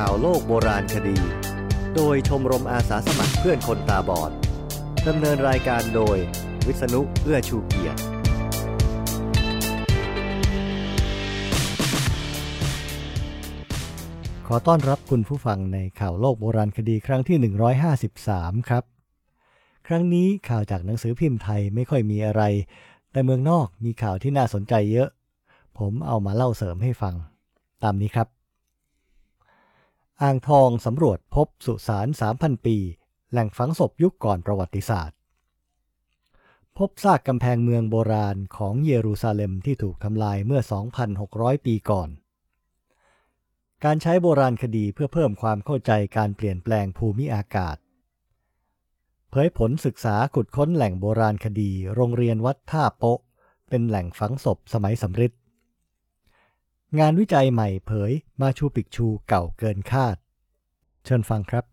ข่าวโลกโบราณคดี โดยชมรมอาสาสมัครเพื่อนคนตาบอดดำเนินรายการโดย วิษณุเอื้อชูเกียรติ ขอต้อนรับคุณผู้ฟังในข่าวโลกโบราณคดีครั้งที่ 153 ครับ ครั้งนี้ข่าวจากหนังสือพิมพ์ไทยไม่ค่อยมีอะไร แต่เมืองนอกมีข่าวที่น่าสนใจเยอะ ผมเอามาเล่าเสริมให้ฟัง ตามนี้ครับ อ่างทองสำรวจพบสุสาน 3,000 ปี แหล่งฝังศพยุคก่อนประวัติศาสตร์ พบซากกำแพงเมืองโบราณของเยรูซาเล็มที่ถูกทำลายเมื่อ 2,600 ปีก่อน การใช้โบราณคดีเพื่อเพิ่มความเข้าใจการเปลี่ยนแปลงภูมิอากาศ เผยผลศึกษาขุดค้นแหล่งโบราณคดี โรงเรียนวัดท่าโปะเป็นแหล่งฝังศพสมัยสำริด งานวิจัยใหม่เผยมาชูปิกชูเก่าเกินคาด เชิญฟังครับ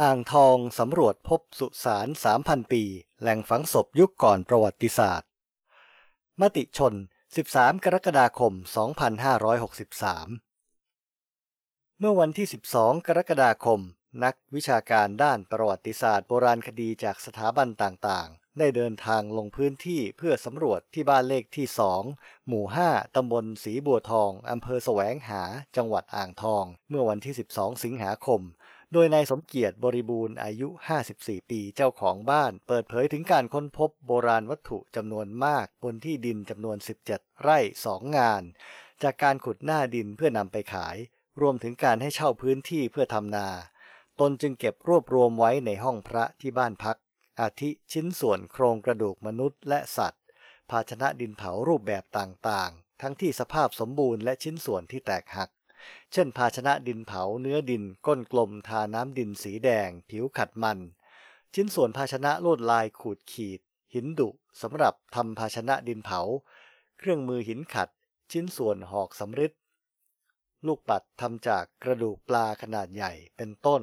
อ่างทองสำรวจพบสุสาน 3,000 ปี แหล่งฝังศพยุคก่อนประวัติศาสตร์ มติชน 13 กรกฎาคม 2563 เมื่อวันที่ 12 กรกฎาคม นักวิชาการด้านประวัติศาสตร์โบราณคดีจากสถาบันต่างๆ ได้เดินทางลงพื้นที่เพื่อสำรวจที่บ้านเลขที่ 2 หมู่ 5 ตำบลสีบัวทอง อำเภอแสวงหา จังหวัดอ่างทอง เมื่อวันที่ 12 สิงหาคม โดยนายสมเกียรติบริบูรณ์อายุ 54 ปีเจ้าของบ้าน เปิดเผยถึงการค้นพบโบราณวัตถุจำนวนมาก บนที่ดินจำนวน 17 ไร่ 2 งาน จากการขุดหน้าดินเพื่อนำไปขาย รวมถึงการให้เช่าพื้นที่เพื่อทำนา ตนจึงเก็บรวบรวมไว้ในห้องพระที่บ้านพัก อาทิชิ้นส่วนโครงกระดูกมนุษย์และสัตว์ ภาชนะดินเผารูปแบบต่างๆ ทั้งที่สภาพสมบูรณ์และชิ้นส่วนที่แตกหัก เช่น ภาชนะดินเผาเนื้อดิน ก้นกลมทาน้ำดินสีแดง ผิวขัดมัน ชิ้นส่วนภาชนะลวดลายขูดขีด หินดุสำหรับทำภาชนะดินเผา เครื่องมือหินขัด ชิ้นส่วนหอกสำริดลูกปัดทำจากกระดูกปลาขนาดใหญ่เป็นต้น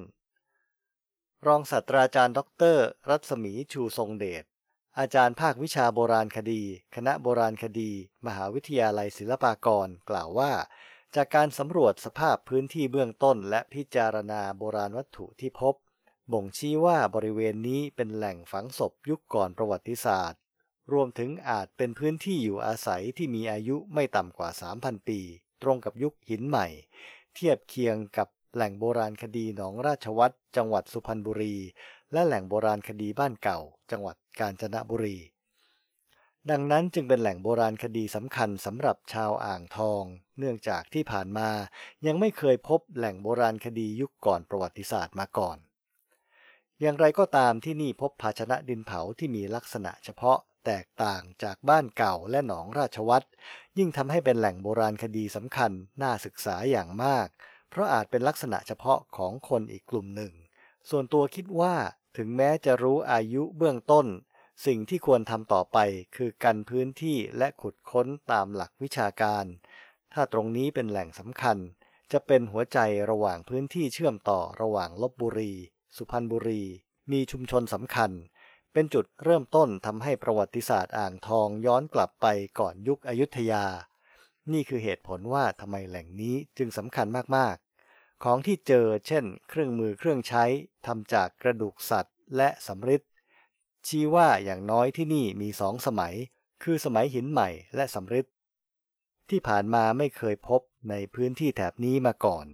รองศาสตราจารย์ดรรัศมีชูทรงเดช อาจารย์ภาควิชาโบราณคดี คณะโบราณคดี มหาวิทยาลัยศิลปากร กล่าวว่า จากการสำรวจสภาพพื้นที่เบื้องต้น และพิจารณาโบราณวัตถุที่พบ บ่งชี้ว่าบริเวณนี้เป็นแหล่งฝังศพยุคก่อนประวัติศาสตร์ รวมถึงอาจเป็นพื้นที่อยู่อาศัยที่มีอายุไม่ต่ำกว่า 3,000 ปี ตรงกับยุคหินใหม่ เทียบเคียงกับ แหล่งโบราณคดีหนองราชวัตรจังหวัดสุพรรณบุรี และแหล่งโบราณคดีบ้านเก่า จังหวัดกาญจนบุรี ดังนั้นจึงเป็นแหล่งโบราณคดีสำคัญสำหรับชาวอ่างทอง เนื่องจากที่ผ่านมายังไม่เคยพบแหล่งโบราณคดียุคก่อนประวัติศาสตร์มาก่อน อย่างไรก็ตามที่นี่พบภาชนะดินเผาที่มีลักษณะเฉพาะแตกต่างจากบ้านเก่าและหนองราชวัตรยิ่งทำให้เป็นแหล่งโบราณคดีสำคัญน่าศึกษาอย่างมาก เพราะอาจเป็นลักษณะเฉพาะของคนอีกกลุ่มหนึ่ง ส่วนตัวคิดว่าถึงแม้จะรู้อายุเบื้องต้น สิ่งที่ควรทำต่อไปคือกันพื้นที่และขุดค้นตามหลักวิชาการ ถ้าตรงนี้เป็นแหล่งสำคัญ จะเป็นหัวใจระหว่างพื้นที่เชื่อมต่อระหว่างลบบุรี สุพรรณบุรี มีชุมชนสำคัญ เป็นจุดเริ่มต้นทำให้ประวัติศาสตร์อ่างทองย้อนกลับไปก่อนยุคอยุธยา นี่คือเหตุผลว่าทำไมแหล่งนี้จึงสำคัญมาก ๆ ของที่เจอเช่น เครื่องมือเครื่องใช้ทำจากกระดูกสัตว์ และสำริดชี้ว่าอย่างน้อยที่นี่มีสองสมัย คือสมัยหินใหม่และสำริดที่ผ่านมาไม่เคยพบในพื้นที่แถบนี้มาก่อน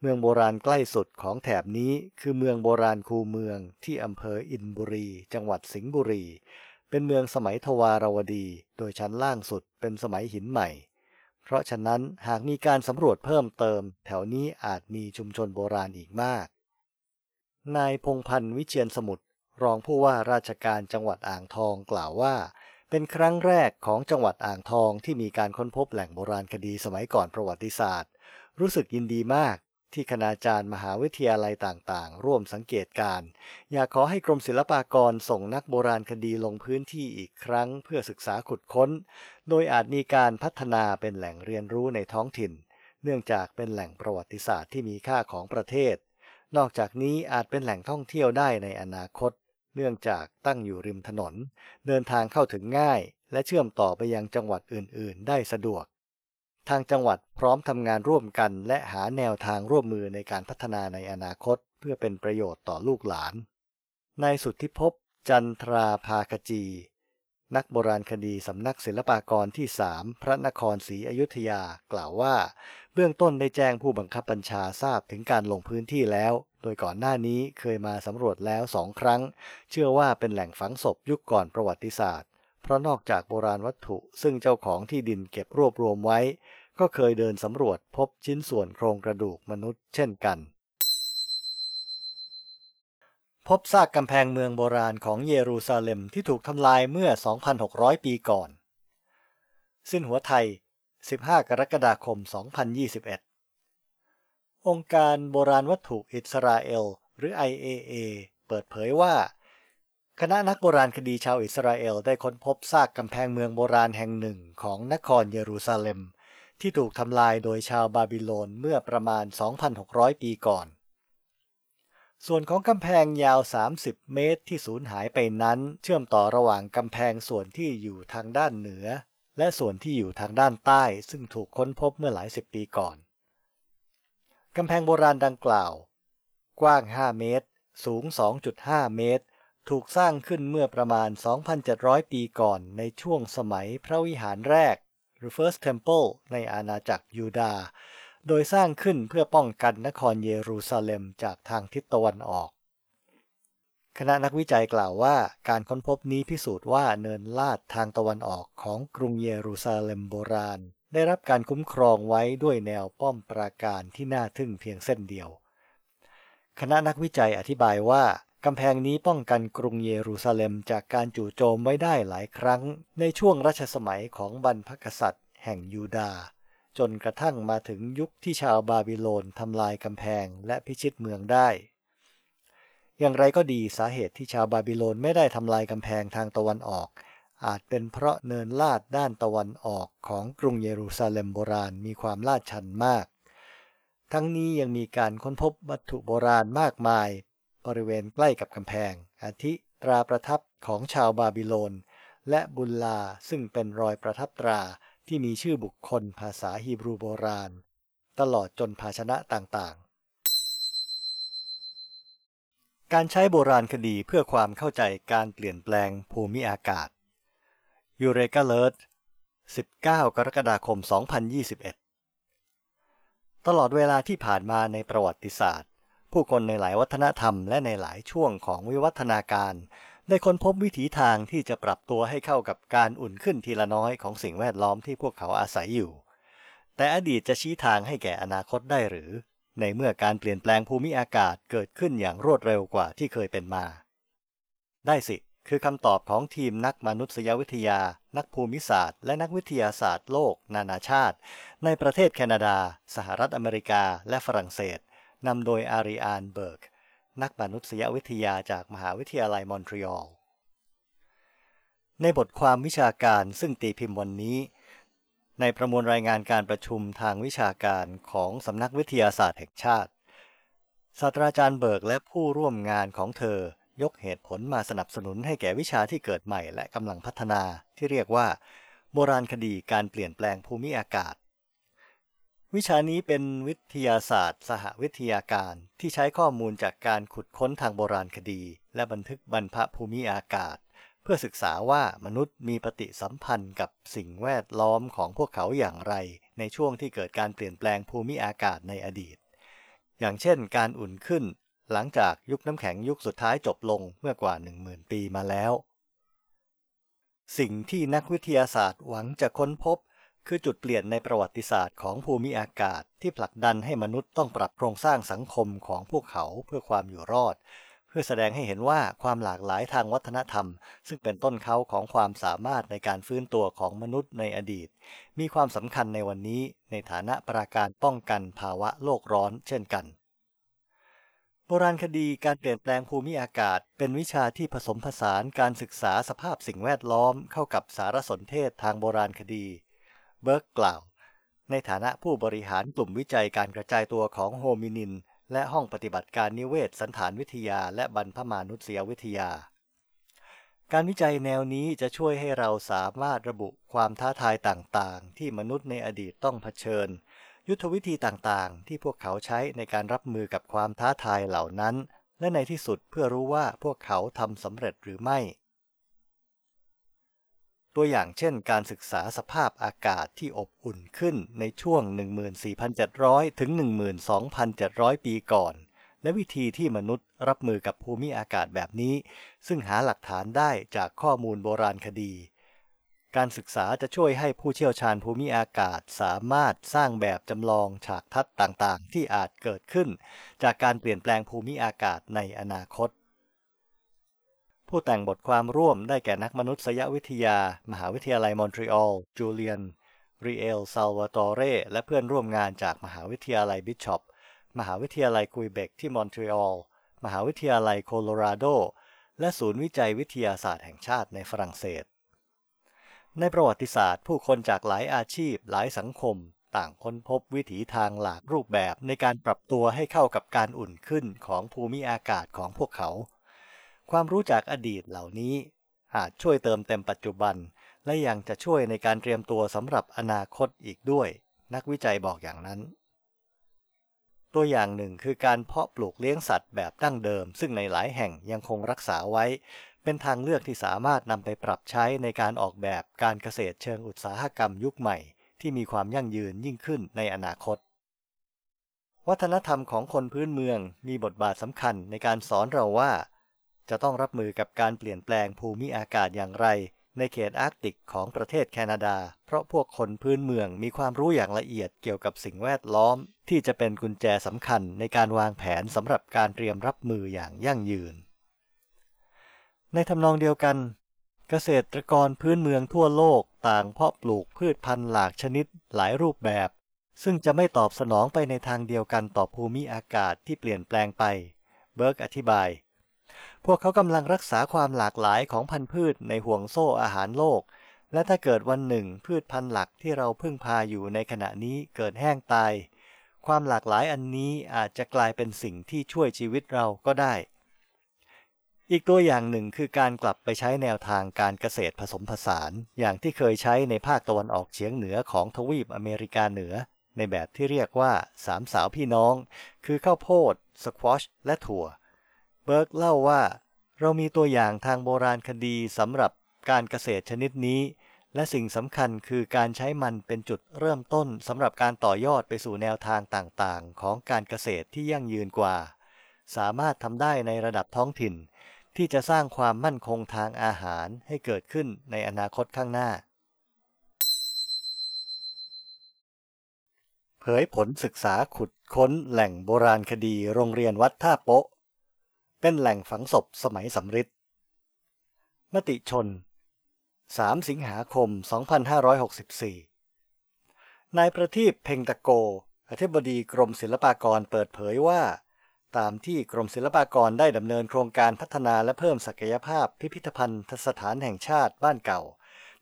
เมืองโบราณใกล้สุดของแถบนี้คือเมืองโบราณคูเมืองที่อำเภออินบุรี จังหวัดสิงห์บุรี เป็นเมืองสมัยทวารวดี โดยชั้นล่างสุดเป็นสมัยหินใหม่ เพราะฉะนั้นหากมีการสำรวจเพิ่มเติม แถวนี้อาจมีชุมชนโบราณอีกมาก นายพงพันธ์วิเชียนสมุทรรองผู้ว่าราชการจังหวัดอ่างทองกล่าวว่า เป็นครั้งแรกของจังหวัดอ่างทองที่มีการค้นพบแหล่งโบราณคดีสมัยก่อนประวัติศาสตร์ รู้สึกยินดีมาก ที่คณาจารย์มหาวิทยาลัยต่างๆ ร่วมสังเกตการ อยากขอให้กรมศิลปากรส่งนักโบราณคดีลงพื้นที่อีกครั้งเพื่อศึกษาขุดค้น โดยอาจมีการพัฒนาเป็นแหล่งเรียนรู้ในท้องถิ่น เนื่องจากเป็นแหล่งประวัติศาสตร์ที่มีค่าของประเทศ นอกจากนี้อาจเป็นแหล่งท่องเที่ยวได้ในอนาคต เนื่องจากตั้งอยู่ริมถนน เดินทางเข้าถึงง่าย และเชื่อมต่อไปยังจังหวัดอื่น ๆ ได้สะดวก ทางจังหวัดพร้อมทำงานร่วมกันและหาแนวทางร่วมมือในการพัฒนาในอนาคตเพื่อเป็นประโยชน์ต่อลูกหลาน นายสุทธิภพจันทราภากจี นักโบราณคดีสำนักศิลปากรที่สามพระนครศรีอยุธยากล่าวว่า เบื้องต้นได้แจ้งผู้บังคับบัญชาทราบถึงการลงพื้นที่แล้ว โดยก่อนหน้านี้เคยมาสำรวจแล้วสองครั้ง เชื่อว่าเป็นแหล่งฝังศพยุคก่อนประวัติศาสตร์ เพราะนอกจากโบราณวัตถุซึ่งเจ้าของที่ดินเก็บรวบรวมไว้ ก็เคยเดินสำรวจพบชิ้นส่วนโครงกระดูกมนุษย์เช่นกัน พบซากกำแพงเมืองโบราณของเยรูซาเล็มที่ถูกทำลายเมื่อ 2,600 ปีก่อน สิ้นหัวไทย 15 กรกฎาคม 2021 องค์การโบราณวัตถุอิสราเอล หรือ IAA เปิดเผยว่า คณะนักโบราณคดีชาวอิสราเอลได้ค้นพบซากกำแพงเมืองโบราณแห่งหนึ่งของนครเยรูซาเล็ม ที่ถูกทำลายโดยชาวบาบิโลนเมื่อประมาณ 2,600 ปีก่อน ส่วนของกำแพงยาว 30 เมตรที่สูญหายไปนั้น เชื่อมต่อระหว่างกำแพงส่วนที่อยู่ทางด้านเหนือ และส่วนที่อยู่ทางด้านใต้ ซึ่งถูกค้นพบเมื่อหลายสิบปีก่อนกำแพงโบราณดังกล่าว กว้าง 5 เมตร สูง 2.5 เมตร ถูกสร้างขึ้นเมื่อประมาณ 2,700 ปีก่อนในช่วงสมัยพระวิหารแรก หรือ First Temple ในอาณาจักรยูดาห์โดยสร้างขึ้นเพื่อป้องกันนครเยรูซาเล็มจากทางทิศตะวันออก คณะนักวิจัยกล่าวว่าการค้นพบนี้พิสูจน์ว่าเนินลาดทางตะวันออกของกรุงเยรูซาเล็มโบราณ ได้รับการคุ้มครองไว้ด้วยแนวป้อมปราการที่น่าทึ่งเพียงเส้นเดียว คณะนักวิจัยอธิบายว่า กำแพงนี้ป้องกันกรุงเยรูซาเล็มจากการจู่โจมไว้ได้หลายครั้ง ในช่วงรัชสมัยของบรรพกษัตริย์ แห่งยูดาห์จนกระทั่งมาถึงยุคที่ชาวบาบิโลนทำลายกำแพงและพิชิตเมืองได้ อย่างไรก็ดีสาเหตุที่ชาวบาบิโลนไม่ได้ทำลายกำแพงทางตะวันออก อาจเป็นเพราะเนินลาดด้านตะวันออกของกรุงเยรูซาเล็มโบราณมีความลาดชันมาก ทั้งนี้ยังมีการค้นพบวัตถุโบราณมากมาย บริเวณใกล้กับกำแพง อาทิตราประทับของชาวบาบิโลน และบุลลาซึ่งเป็นรอยประทับตราที่มีชื่อบุคคลภาษาฮีบรูโบราณ ตลอดจนภาชนะต่างๆ การใช้โบราณคดีเพื่อความเข้าใจการเปลี่ยนแปลงภูมิอากาศยูเรกาเลิร์ด19 กรกฎาคม 2021 ตลอดเวลาที่ผ่านมาในประวัติศาสตร์ ผู้คนในหลายวัฒนธรรมและในหลายช่วงของวิวัฒนาการ ได้ค้นพบวิถีทางที่จะปรับตัวให้เข้ากับการอุ่นขึ้นทีละน้อยของสิ่งแวดล้อมที่พวกเขาอาศัยอยู่ แต่อดีตจะชี้ทางให้แก่อนาคตได้หรือ ในเมื่อการเปลี่ยนแปลงภูมิอากาศเกิดขึ้นอย่างรวดเร็วกว่าที่เคยเป็นมา ได้สิ คือคำตอบของทีมนักมนุษยวิทยา นักภูมิศาสตร์ และนักวิทยาศาสตร์โลก นานาชาติ ในประเทศแคนาดา สหรัฐอเมริกา และฝรั่งเศส นำโดยอาริอานเบิร์ก นักมนุษยวิทยาจากมหาวิทยาลัยมอนทรีออล ในบทความวิชาการซึ่งตีพิมพ์วันนี้ ในประมวลรายงานการประชุมทางวิชาการของสำนักวิทยาศาสตร์แห่งชาติ ศาสตราจารย์เบิร์กและผู้ร่วมงานของเธอยกเหตุผลมาสนับสนุนให้แก่วิชาที่เกิดใหม่และกำลังพัฒนาที่เรียกว่า โบราณคดีการเปลี่ยนแปลงภูมิอากาศ วิชานี้เป็นวิทยาศาสตร์ สหวิทยาการ ที่ใช้ข้อมูลจากการขุดค้นทางโบราณคดี และบันทึกบรรพภูมิอากาศ เพื่อศึกษาว่ามนุษย์มีปฏิสัมพันธ์กับสิ่งแวดล้อมของพวกเขาอย่างไร ในช่วงที่เกิดการเปลี่ยนแปลงภูมิอากาศในอดีต อย่างเช่น การอุ่นขึ้น หลังจากยุคน้ำแข็งยุคสุดท้ายจบลงเมื่อกว่า 10,000 ปีมาแล้ว สิ่งที่นักวิทยาศาสตร์หวังจะค้นพบ คือจุดเปลี่ยนในประวัติศาสตร์ของภูมิอากาศที่ผลักดันให้มนุษย์ต้องปรับโครงสร้างสังคมของพวกเขาเพื่อความอยู่รอด เพื่อแสดงให้เห็นว่าความหลากหลายทางวัฒนธรรม ซึ่งเป็นต้นเค้าของความสามารถในการฟื้นตัวของมนุษย์ในอดีต มีความสำคัญในวันนี้ในฐานะปราการป้องกันภาวะโลกร้อนเช่นกันโบราณคดีการเปลี่ยนแปลงภูมิอากาศ เป็นวิชาที่ผสมผสานการศึกษาสภาพสิ่งแวดล้อมเข้ากับสารสนเทศทางโบราณคดี เบิร์กกล่าว ในฐานะผู้บริหารกลุ่มวิจัยการกระจายตัวของโฮมินิน และห้องปฏิบัติการนิเวศสันฐานวิทยาและบรรพมานุษยวิทยา การวิจัยแนวนี้จะช่วยให้เราสามารถระบุความท้าทายต่างๆ ที่มนุษย์ในอดีตต้องเผชิญ ยุทธวิธีต่างๆ ที่พวกเขาใช้ในการรับมือกับความท้าทายเหล่านั้น และในที่สุดเพื่อรู้ว่าพวกเขาทำสำเร็จหรือไม่ ตัวอย่างเช่นการศึกษาสภาพอากาศที่อบอุ่นขึ้นในช่วง 14,700 ถึง 12,700 ปีก่อน และวิธีที่มนุษย์รับมือกับภูมิอากาศแบบนี้ ซึ่งหาหลักฐานได้จากข้อมูลโบราณคดี การศึกษาจะช่วยให้ผู้เชี่ยวชาญภูมิอากาศสามารถสร้างแบบจำลองฉากทัศน์ต่างๆ ที่อาจเกิดขึ้น จากการเปลี่ยนแปลงภูมิอากาศในอนาคต ผู้แต่งบทความร่วมได้แก่นักมนุษยวิทยา มหาวิทยาลัยมอนทรีออล จูเลียน รีเอล ซาลวาตอเร และเพื่อนร่วมงานจากมหาวิทยาลัยบิชอป มหาวิทยาลัยคุยเบกที่มอนทรีออล มหาวิทยาลัยโคโลราโด และศูนย์วิจัยวิทยาศาสตร์แห่งชาติในฝรั่งเศส ในประวัติศาสตร์ ผู้คนจากหลายอาชีพ หลายสังคม ต่างค้นพบวิถีทางหลากรูปแบบในการปรับตัวให้เข้ากับการอุ่นขึ้นของภูมิอากาศของพวกเขา ความรู้จากอดีตเหล่านี้ อาจช่วยเติมเต็มปัจจุบัน และยังจะช่วยในการเตรียมตัวสำหรับอนาคตอีกด้วย นักวิจัยบอกอย่างนั้น ตัวอย่างหนึ่งคือการเพาะปลูกเลี้ยงสัตว์แบบดั้งเดิม ซึ่งในหลายแห่งยังคงรักษาไว้ เป็นทางเลือกที่สามารถนำไปปรับใช้ในการออกแบบการเกษตรเชิงอุตสาหกรรมยุคใหม่ ที่มีความยั่งยืนยิ่งขึ้นในอนาคตวัฒนธรรมของคนพื้นเมืองมีบทบาทสำคัญในการสอนเราว่า จะต้องรับมือกับการเปลี่ยนแปลงภูมิอากาศอย่างไร ในเขตอาร์กติกของประเทศแคนาดา เพราะพวกคนพื้นเมืองมีความรู้อย่างละเอียดเกี่ยวกับสิ่งแวดล้อม ที่จะเป็นกุญแจสำคัญในการวางแผนสำหรับการเตรียมรับมืออย่างยั่งยืน ในทำนองเดียวกัน เกษตรกรพื้นเมืองทั่วโลกต่างเพาะปลูกพืชพันธุ์หลากชนิดหลายรูปแบบ ซึ่งจะไม่ตอบสนองไปในทางเดียวกันต่อภูมิอากาศที่เปลี่ยนแปลงไป เบิร์กอธิบาย พวกเขากำลังรักษาความหลากหลายของพันธุ์พืชในห่วงโซ่อาหารโลก และถ้าเกิดวันหนึ่งพืชพันธุ์หลักที่เราพึ่งพาอยู่ในขณะนี้เกิดแห้งตาย ความหลากหลายอันนี้อาจจะกลายเป็นสิ่งที่ช่วยชีวิตเราก็ได้ อีกตัวอย่างหนึ่งคือการกลับไปใช้แนวทางการเกษตรผสมผสาน อย่างที่เคยใช้ในภาคตะวันออกเฉียงเหนือของทวีปอเมริกาเหนือ ในแบบที่เรียกว่าสามสาวพี่น้อง คือข้าวโพด สควอช และถั่ว เบิร์กเล่าว่า เรามีตัวอย่างทางโบราณคดีสำหรับการเกษตรชนิดนี้ และสิ่งสำคัญคือการใช้มันเป็นจุดเริ่มต้นสำหรับการต่อยอดไปสู่แนวทางต่างๆ ของการเกษตรที่ยั่งยืนกว่า สามารถทำได้ในระดับท้องถิ่น ที่จะสร้างความมั่นคงทางอาหารให้เกิดขึ้นในอนาคตข้างหน้า เผยผลศึกษาขุดค้นแหล่งโบราณคดีโรงเรียนวัดท่าโปะ เป็นแหล่งฝังศพสมัยสำริดมติชน 3 สิงหาคม 2564 นายประทีปเพ่งตะโก อธิบดีกรมศิลปากรเปิดเผยว่า ตามที่กรมศิลปากรได้ดำเนินโครงการพัฒนาและเพิ่มศักยภาพพิพิธภัณฑ์สถานแห่งชาติบ้านเก่า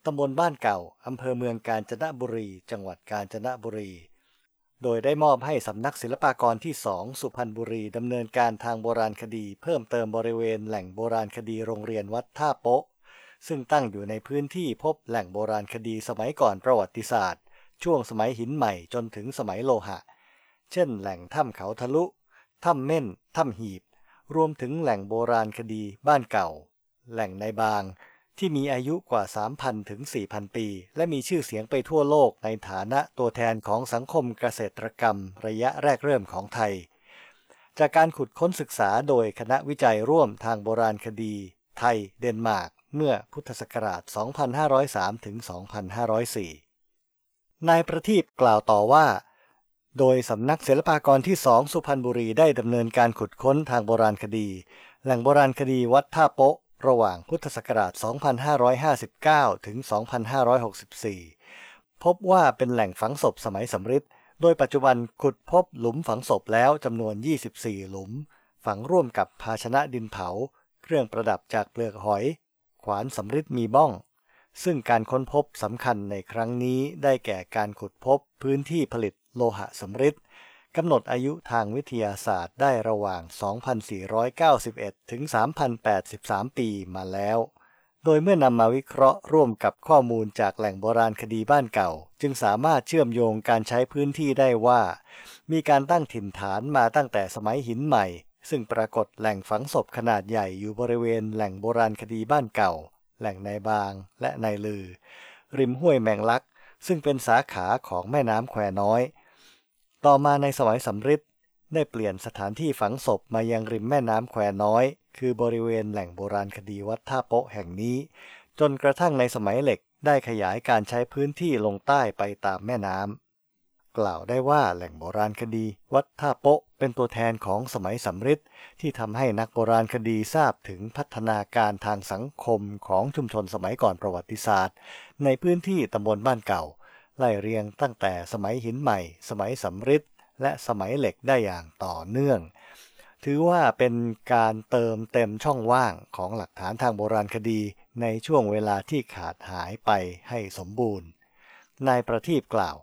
ตำบลบ้านเก่า อำเภอเมืองกาญจนบุรี จังหวัดกาญจนบุรี โดยได้มอบให้สำนักศิลปากรที่สองสุพรรณบุรีดำเนินการทางโบราณคดี เพิ่มเติมบริเวณแหล่งโบราณคดีโรงเรียนวัดท่าโป๊ะ ซึ่งตั้งอยู่ในพื้นที่พบแหล่งโบราณคดีสมัยก่อนประวัติศาสตร์ ช่วงสมัยหินใหม่จนถึงสมัยโลหะ เช่น แหล่งถ้ำเขาทะลุถ้ำเม่นถ้ำหีบ รวมถึงแหล่งโบราณคดีบ้านเก่า แหล่งในบาง ที่มีอายุกว่า 3,000 ถึง 4,000 ปี และมีชื่อเสียงไปทั่วโลกในฐานะตัวแทนของสังคมเกษตรกรรม ระยะแรกเริ่มของไทย จากการขุดค้นศึกษาโดยคณะวิจัยร่วมทางโบราณคดี ไทย เดนมาร์ก เมื่อพุทธศักราช 2503 ถึง 2504 นายประทีปกล่าวต่อว่า โดยสำนักศิลปากรที่สองสุพรรณบุรีได้ดำเนินการขุดค้นทางโบราณคดี แหล่งโบราณคดีวัดท่าโป๊ะ ระหว่างพุทธศักราช 2559 ถึง 2564 พบว่าเป็นแหล่งฝังศพสมัยสำริดโดยปัจจุบันขุดพบหลุมฝังศพแล้วจำนวน 24 หลุม ฝังร่วมกับภาชนะดินเผา เครื่องประดับจากเปลือกหอย ขวานสำริดมีบ้อง ซึ่งการค้นพบสำคัญในครั้งนี้ได้แก่การขุดพบพื้นที่ผลิตโลหะสำริด กำหนดอายุทางวิทยาศาสตร์ได้ระหว่าง 2,491 ถึง 3,083 ปีมาแล้ว โดยเมื่อนำมาวิเคราะห์ร่วมกับข้อมูลจากแหล่งโบราณคดีบ้านเก่า จึงสามารถเชื่อมโยงการใช้พื้นที่ได้ว่า มีการตั้งถิ่นฐานมาตั้งแต่สมัยหินใหม่ ซึ่งปรากฏแหล่งฝังศพขนาดใหญ่อยู่บริเวณแหล่งโบราณคดีบ้านเก่า แหล่งในบางและในลือ ริมห้วยแมงลัก ซึ่งเป็นสาขาของแม่น้ำแควน้อย ต่อมาในสมัยสำริดได้เปลี่ยนสถานที่ฝังศพมายังริมแม่น้ำแควน้อย คือบริเวณแหล่งโบราณคดีวัดท่าโป๊ะแห่งนี้ จนกระทั่งในสมัยเหล็กได้ขยายการใช้พื้นที่ลงใต้ไปตามแม่น้ำกล่าวได้ว่าแหล่งโบราณคดี วัดท่าโป๊ะเป็นตัวแทนของสมัยสำริดที่ทำให้นักโบราณคดีทราบถึงพัฒนาการทางสังคมของชุมชนสมัยก่อนประวัติศาสตร์ ในพื้นที่ตำบลบ้านเก่า ไล่เรียงตั้งแต่สมัยหินใหม่ สมัยสำริดและสมัยเหล็กได้อย่างต่อเนื่อง ถือว่าเป็นการเติมเต็มช่องว่างของหลักฐานทางโบราณคดีในช่วงเวลาที่ขาดหายไปให้สมบูรณ์ นายประทีปกล่าว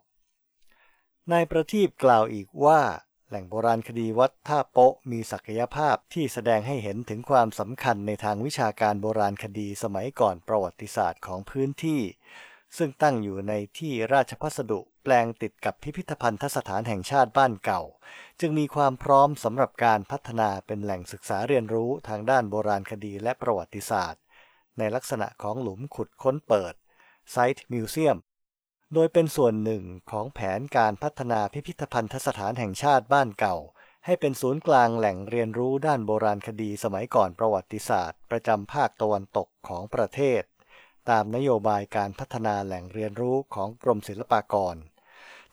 นายประทีปกล่าวอีกว่า แหล่งโบราณคดีวัดท่าโปะมีศักยภาพที่แสดงให้เห็นถึงความสำคัญในทางวิชาการโบราณคดีสมัยก่อนประวัติศาสตร์ของพื้นที่ ซึ่งตั้งอยู่ในที่ราชพัสดุแปลงติดกับพิพิธภัณฑสถานแห่งชาติบ้านเก่า จึงมีความพร้อมสำหรับการพัฒนาเป็นแหล่งศึกษาเรียนรู้ทางด้านโบราณคดีและประวัติศาสตร์ ในลักษณะของหลุมขุดค้นเปิดไซต์มิวเซียมโดยเป็นส่วนหนึ่งของแผนการพัฒนาพิพิธภัณฑสถานแห่งชาติบ้านเก่า ให้เป็นศูนย์กลางแหล่งเรียนรู้ด้านโบราณคดีสมัยก่อนประวัติศาสตร์ ประจำภาคตะวันตกของประเทศ ตามนโยบายการพัฒนาแหล่งเรียนรู้ของกรมศิลปากร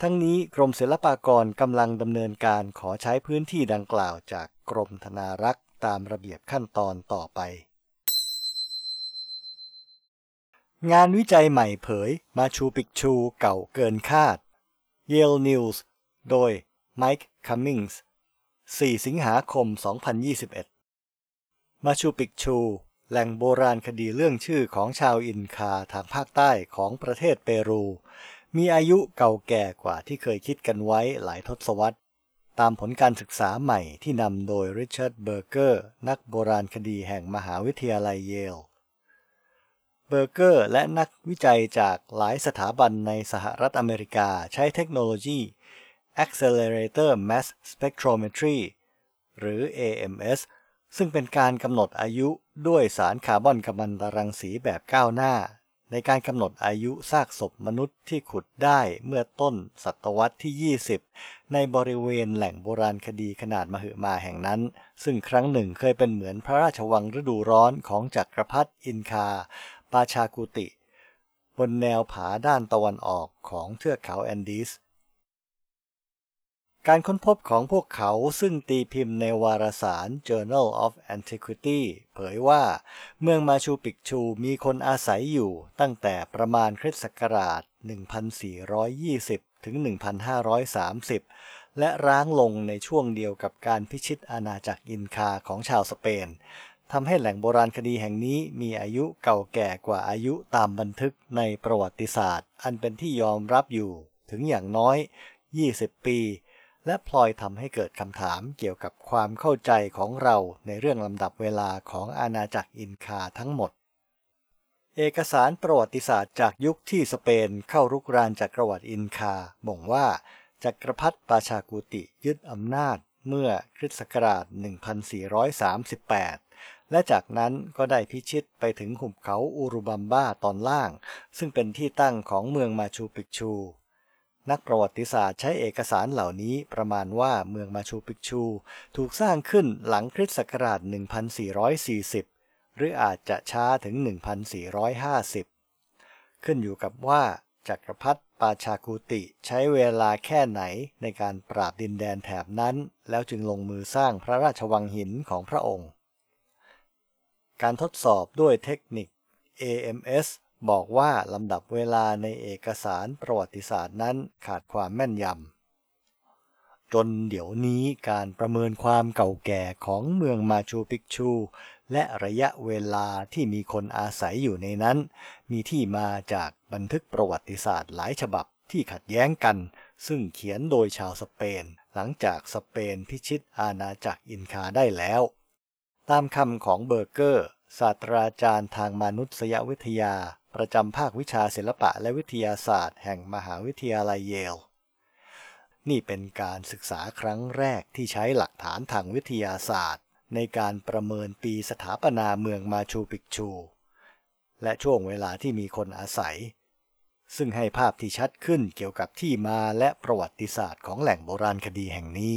ทั้งนี้กรมศิลปากรกำลังดำเนินการขอใช้พื้นที่ดังกล่าวจากกรมธนารักษ์ตามระเบียบขั้นตอนต่อไป งานวิจัยใหม่เผย มาชูปิกชูเก่าเกินคาด Yale News โดย Mike Cummings 4 สิงหาคม 2021 มาชูปิกชู แหล่งโบราณคดีเลื่องชื่อของชาวอินคาทางภาคใต้ของประเทศเปรู มีอายุเก่าแก่กว่าที่เคยคิดกันไว้หลายทศวรรษ ตามผลการศึกษาใหม่ที่นำโดยริชาร์ดเบอร์เกอร์นักโบราณคดีแห่งมหาวิทยาลัยเยลเบอร์เกอร์และนักวิจัยจากหลายสถาบันในสหรัฐอเมริกาใช้เทคโนโลยี Accelerator Mass Spectrometry หรือ AMS ซึ่งเป็นการกำหนดอายุด้วยสารคาร์บอนกัมมันตรังสีแบบก้าวหน้า ในการกำหนดอายุซากศพมนุษย์ที่ขุดได้เมื่อต้นศตวรรษที่ 20 ในบริเวณแหล่งโบราณคดีขนาดมหึมาแห่งนั้น ซึ่งครั้งหนึ่งเคยเป็นเหมือนพระราชวังฤดูร้อนของจักรพรรดิอินคา ปาชากุติ บนแนวผาด้านตะวันออกของเทือกเขาแอนดีส การค้นพบของพวกเขาซึ่งตีพิมพ์ในวารสาร Journal of Antiquity เผยว่าเมืองมาชูปิกชูมีคนอาศัยอยู่ตั้งแต่ประมาณคริสต์ศักราช 1420 ถึง 1530 และร้างลงในช่วงเดียวกับการพิชิตอาณาจักรอินคาของชาวสเปนทำให้แหล่งโบราณคดีแห่งนี้มีอายุเก่าแก่กว่าอายุตามบันทึกในประวัติศาสตร์ อันเป็นที่ยอมรับอยู่ถึงอย่างน้อย 20 ปี และพลอยทำให้เกิดคำถามเกี่ยวกับความเข้าใจของเราในเรื่องลำดับเวลาของอาณาจักรอินคาทั้งหมด เอกสารประวัติศาสตร์จากยุคที่สเปนเข้ารุกรานจักรวรรดิอินคาบ่งว่าจักรพรรดิปาชากุติยึดอำนาจเมื่อคริสต์ศักราช 1438 และจากนั้นก็ได้พิชิตไปถึงหุบเขาอูรุบัมบ้าตอนล่าง ซึ่งเป็นที่ตั้งของเมืองมาชูปิกชู นักประวัติศาสตร์ใช้เอกสารเหล่านี้ประมาณว่าเมืองมาชูปิกชู ถูกสร้างขึ้นหลังคริสต์ศักราช 1440 หรืออาจจะช้าถึง 1450 ขึ้นอยู่กับว่าจักรพรรดิปาชากุติใช้เวลาแค่ไหนในการปราบดินแดนแถบนั้น แล้วจึงลงมือสร้างพระราชวังหินของพระองค์ การทดสอบด้วยเทคนิค AMS บอกว่าลำดับเวลาในเอกสารประวัติศาสตร์นั้นขาดความแม่นยำ จนเดี๋ยวนี้การประเมินความเก่าแก่ของเมืองมาชูปิกชู และระยะเวลาที่มีคนอาศัยอยู่ในนั้น มีที่มาจากบันทึกประวัติศาสตร์หลายฉบับที่ขัดแย้งกัน ซึ่งเขียนโดยชาวสเปน หลังจากสเปนพิชิตอาณาจักรอินคาได้แล้ว ตามคำของเบอร์เกอร์ศาสตราจารย์ทางมนุษยวิทยา ประจำภาควิชาศิลปะและวิทยาศาสตร์ แห่งมหาวิทยาลัยเยล นี่เป็นการศึกษาครั้งแรกที่ใช้หลักฐานทางวิทยาศาสตร์ ในการประเมินปีสถาปนาเมืองมาชูปิกชู และช่วงเวลาที่มีคนอาศัย ซึ่งให้ภาพที่ชัดขึ้นเกี่ยวกับที่มาและประวัติศาสตร์ของแหล่งโบราณคดีแห่งนี้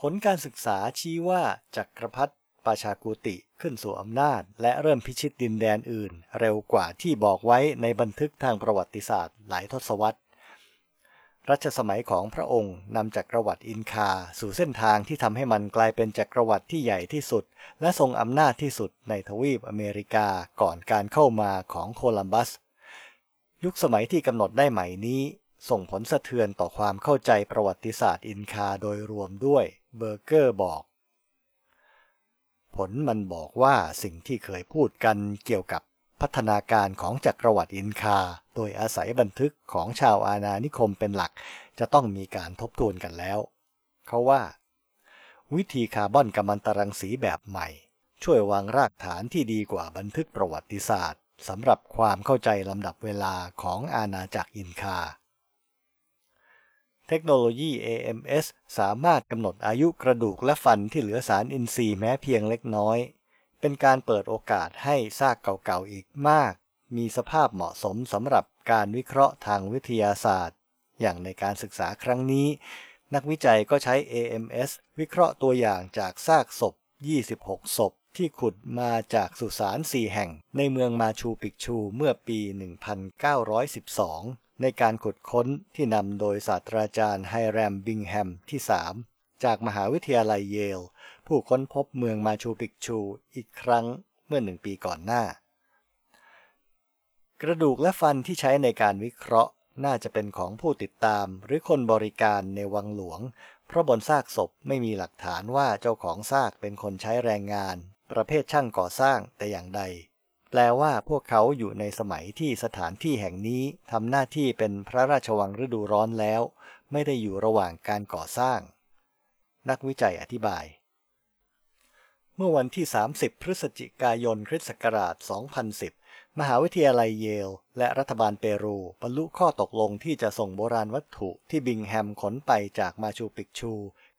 ผลการศึกษาชี้ว่าจักรพรรดิ ปาชากูติขึ้นสู่อำนาจ และเริ่มพิชิตดินแดนอื่น เร็วกว่าที่บอกไว้ในบันทึกทางประวัติศาสตร์หลายทศวรรษ รัชสมัยของพระองค์นำจักรวรรดิอินคา สู่เส้นทางที่ทำให้มันกลายเป็นจักรวรรดิที่ใหญ่ที่สุด และทรงอำนาจที่สุดในทวีปอเมริกาก่อนการเข้ามาของโคลัมบัส ยุคสมัยที่กำหนดได้ใหม่นี้ส่งผลสะเทือนต่อความเข้าใจประวัติศาสตร์อินคาโดยรวมด้วย เบอร์เกอร์บอก ผลมันบอกว่าสิ่งที่เคยพูดกันเกี่ยวกับพัฒนาการของจักรวรรดิอินคา โดยอาศัยบันทึกของชาวอาณานิคมเป็นหลัก จะต้องมีการทบทวนกันแล้ว เขาว่า วิธีคาร์บอนกัมมันตรังสีแบบใหม่ ช่วยวางรากฐานที่ดีกว่าบันทึกประวัติศาสตร์สำหรับความเข้าใจลำดับเวลาของอาณาจักรอินคา เทคโนโลยี AMS สามารถกำหนดอายุกระดูกและฟันที่เหลือสารอินทรีย์แม้เพียงเล็กน้อย เป็นการเปิดโอกาสให้ซากเก่าๆอีกมาก มีสภาพเหมาะสมสำหรับการวิเคราะห์ทางวิทยาศาสตร์ อย่างในการศึกษาครั้งนี้ นักวิจัยก็ใช้ AMS วิเคราะห์ตัวอย่างจากซากศพ 26 ศพที่ขุดมาจากสุสานสี่แห่งในเมืองมาชูปิกชูเมื่อปี 1912 ในการขุดค้นที่นำโดยศาสตราจารย์ไฮแรมบิงแฮมที่ 3 จากมหาวิทยาลัยเยล ผู้ค้นพบเมืองมาชูปิกชูอีกครั้งเมื่อหนึ่งปีก่อนหน้า กระดูกและฟันที่ใช้ในการวิเคราะห์น่าจะเป็นของผู้ติดตามหรือคนบริการในวังหลวง เพราะบนซากศพไม่มีหลักฐานว่าเจ้าของซากเป็นคนใช้แรงงาน ประเภทช่างก่อสร้างแต่อย่างใด แปลว่าพวกเขาอยู่ในสมัยที่สถานที่แห่งนี้ทำหน้าที่เป็นพระราชวังฤดูร้อนแล้ว ไม่ได้อยู่ระหว่างการก่อสร้าง นักวิจัยอธิบาย เมื่อวันที่ 30 พฤศจิกายนคริสต์ศักราช 2010 มหาวิทยาลัยเยล และรัฐบาลเปรูบรรลุข้อตกลงที่จะส่งโบราณวัตถุที่บิงแฮมขนไปจากมาชูปิกชู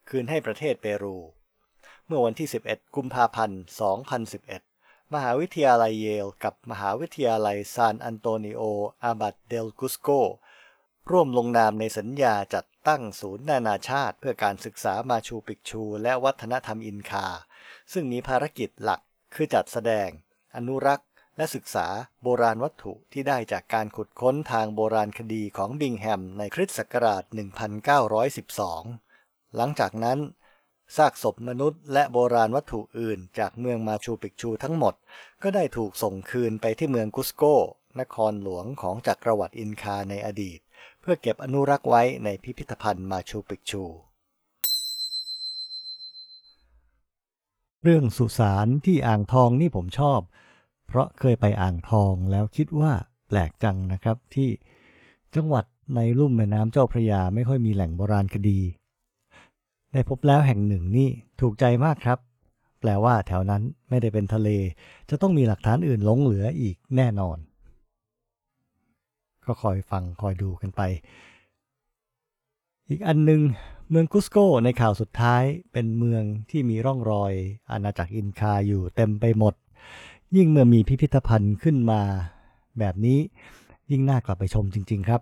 คืนให้ประเทศเปรู เมื่อวันที่ 11 กุมภาพันธ์ 2011 มหาวิทยาลัยเยล กับมหาวิทยาลัยซานอันโตนิโอ อาบัตเดลกุสโก ร่วมลงนามในสัญญาจัดตั้งศูนย์นานาชาติเพื่อการศึกษามาชูปิกชู และวัฒนธรรมอินคา ซึ่งมีภารกิจหลักคือจัดแสดง อนุรักษ์ และศึกษาโบราณวัตถุที่ได้จากการขุดค้นทางโบราณคดีของบิงแฮมในคริสต์ศักราช 1912 หลังจากนั้น ซากศพมนุษย์และโบราณวัตถุอื่น จากเมืองมาชูปิกชูทั้งหมด ก็ได้ถูกส่งคืนไปที่เมืองกุสโก นครหลวงของจักรวรรดิอินคาในอดีต เพื่อเก็บอนุรักษ์ไว้ในพิพิธภัณฑ์มาชูปิกชู เรื่องสุสานที่อ่างทองนี่ผมชอบ เพราะเคยไปอ่างทองแล้วคิดว่าแปลกจังนะครับที่จังหวัดในลุ่มแม่น้ำเจ้าพระยาไม่ค่อยมีแหล่งโบราณคดี ได้พบแล้วแห่งหนึ่งนี่ถูกใจมากครับ แปลว่าแถวนั้นไม่ได้เป็นทะเล จะต้องมีหลักฐานอื่นหลงเหลืออีกแน่นอน ก็คอยฟังคอยดูกันไป อีกอันหนึ่งเมืองกุสโกในข่าวสุดท้ายเป็นเมืองที่มีร่องรอย อาณาจักรอินคาอยู่เต็มไปหมด ยิ่งเมื่อมีพิพิธภัณฑ์ขึ้นมา แบบนี้ยิ่งน่ากลับไปชมจริง ๆครับ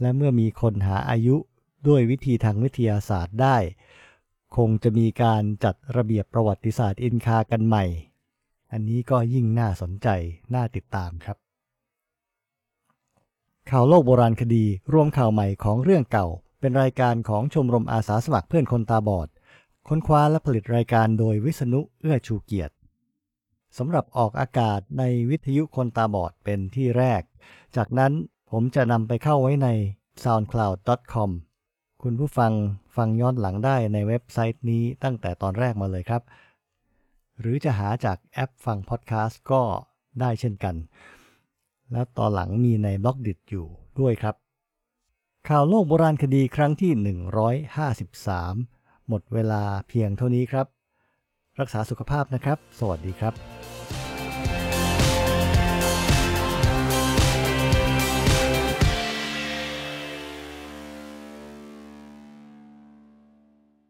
และเมื่อมีคนหาอายุ ด้วยวิธีทางวิทยาศาสตร์ได้ คงจะมีการจัดระเบียบประวัติศาสตร์อินคากันใหม่ อันนี้ก็ยิ่งน่าสนใจ น่าติดตามครับ ข่าวโลกโบราณคดีรวมข่าวใหม่ของเรื่องเก่า เป็นรายการของชมรมอาสาสมัครเพื่อนคนตาบอด ค้นคว้าและผลิตรายการโดยวิษณุเอื้อชูเกียรติสำหรับออกอากาศในวิทยุคนตาบอดเป็นที่แรก จากนั้นผมจะนำไปเข้าไว้ใน soundcloud.com คุณผู้ฟังฟังย้อนหลังได้ในเว็บไซต์นี้ตั้งแต่ตอนแรกมาเลยครับ หรือจะหาจากแอปฟังพอดแคสต์ก็ได้เช่นกัน แล้วตอนหลังมีใน Blockdit อยู่ด้วยครับ ข่าวโลกโบราณคดีครั้งที่ 153 หมดเวลาเพียงเท่านี้ครับ รักษาสุขภาพนะครับ สวัสดีครับ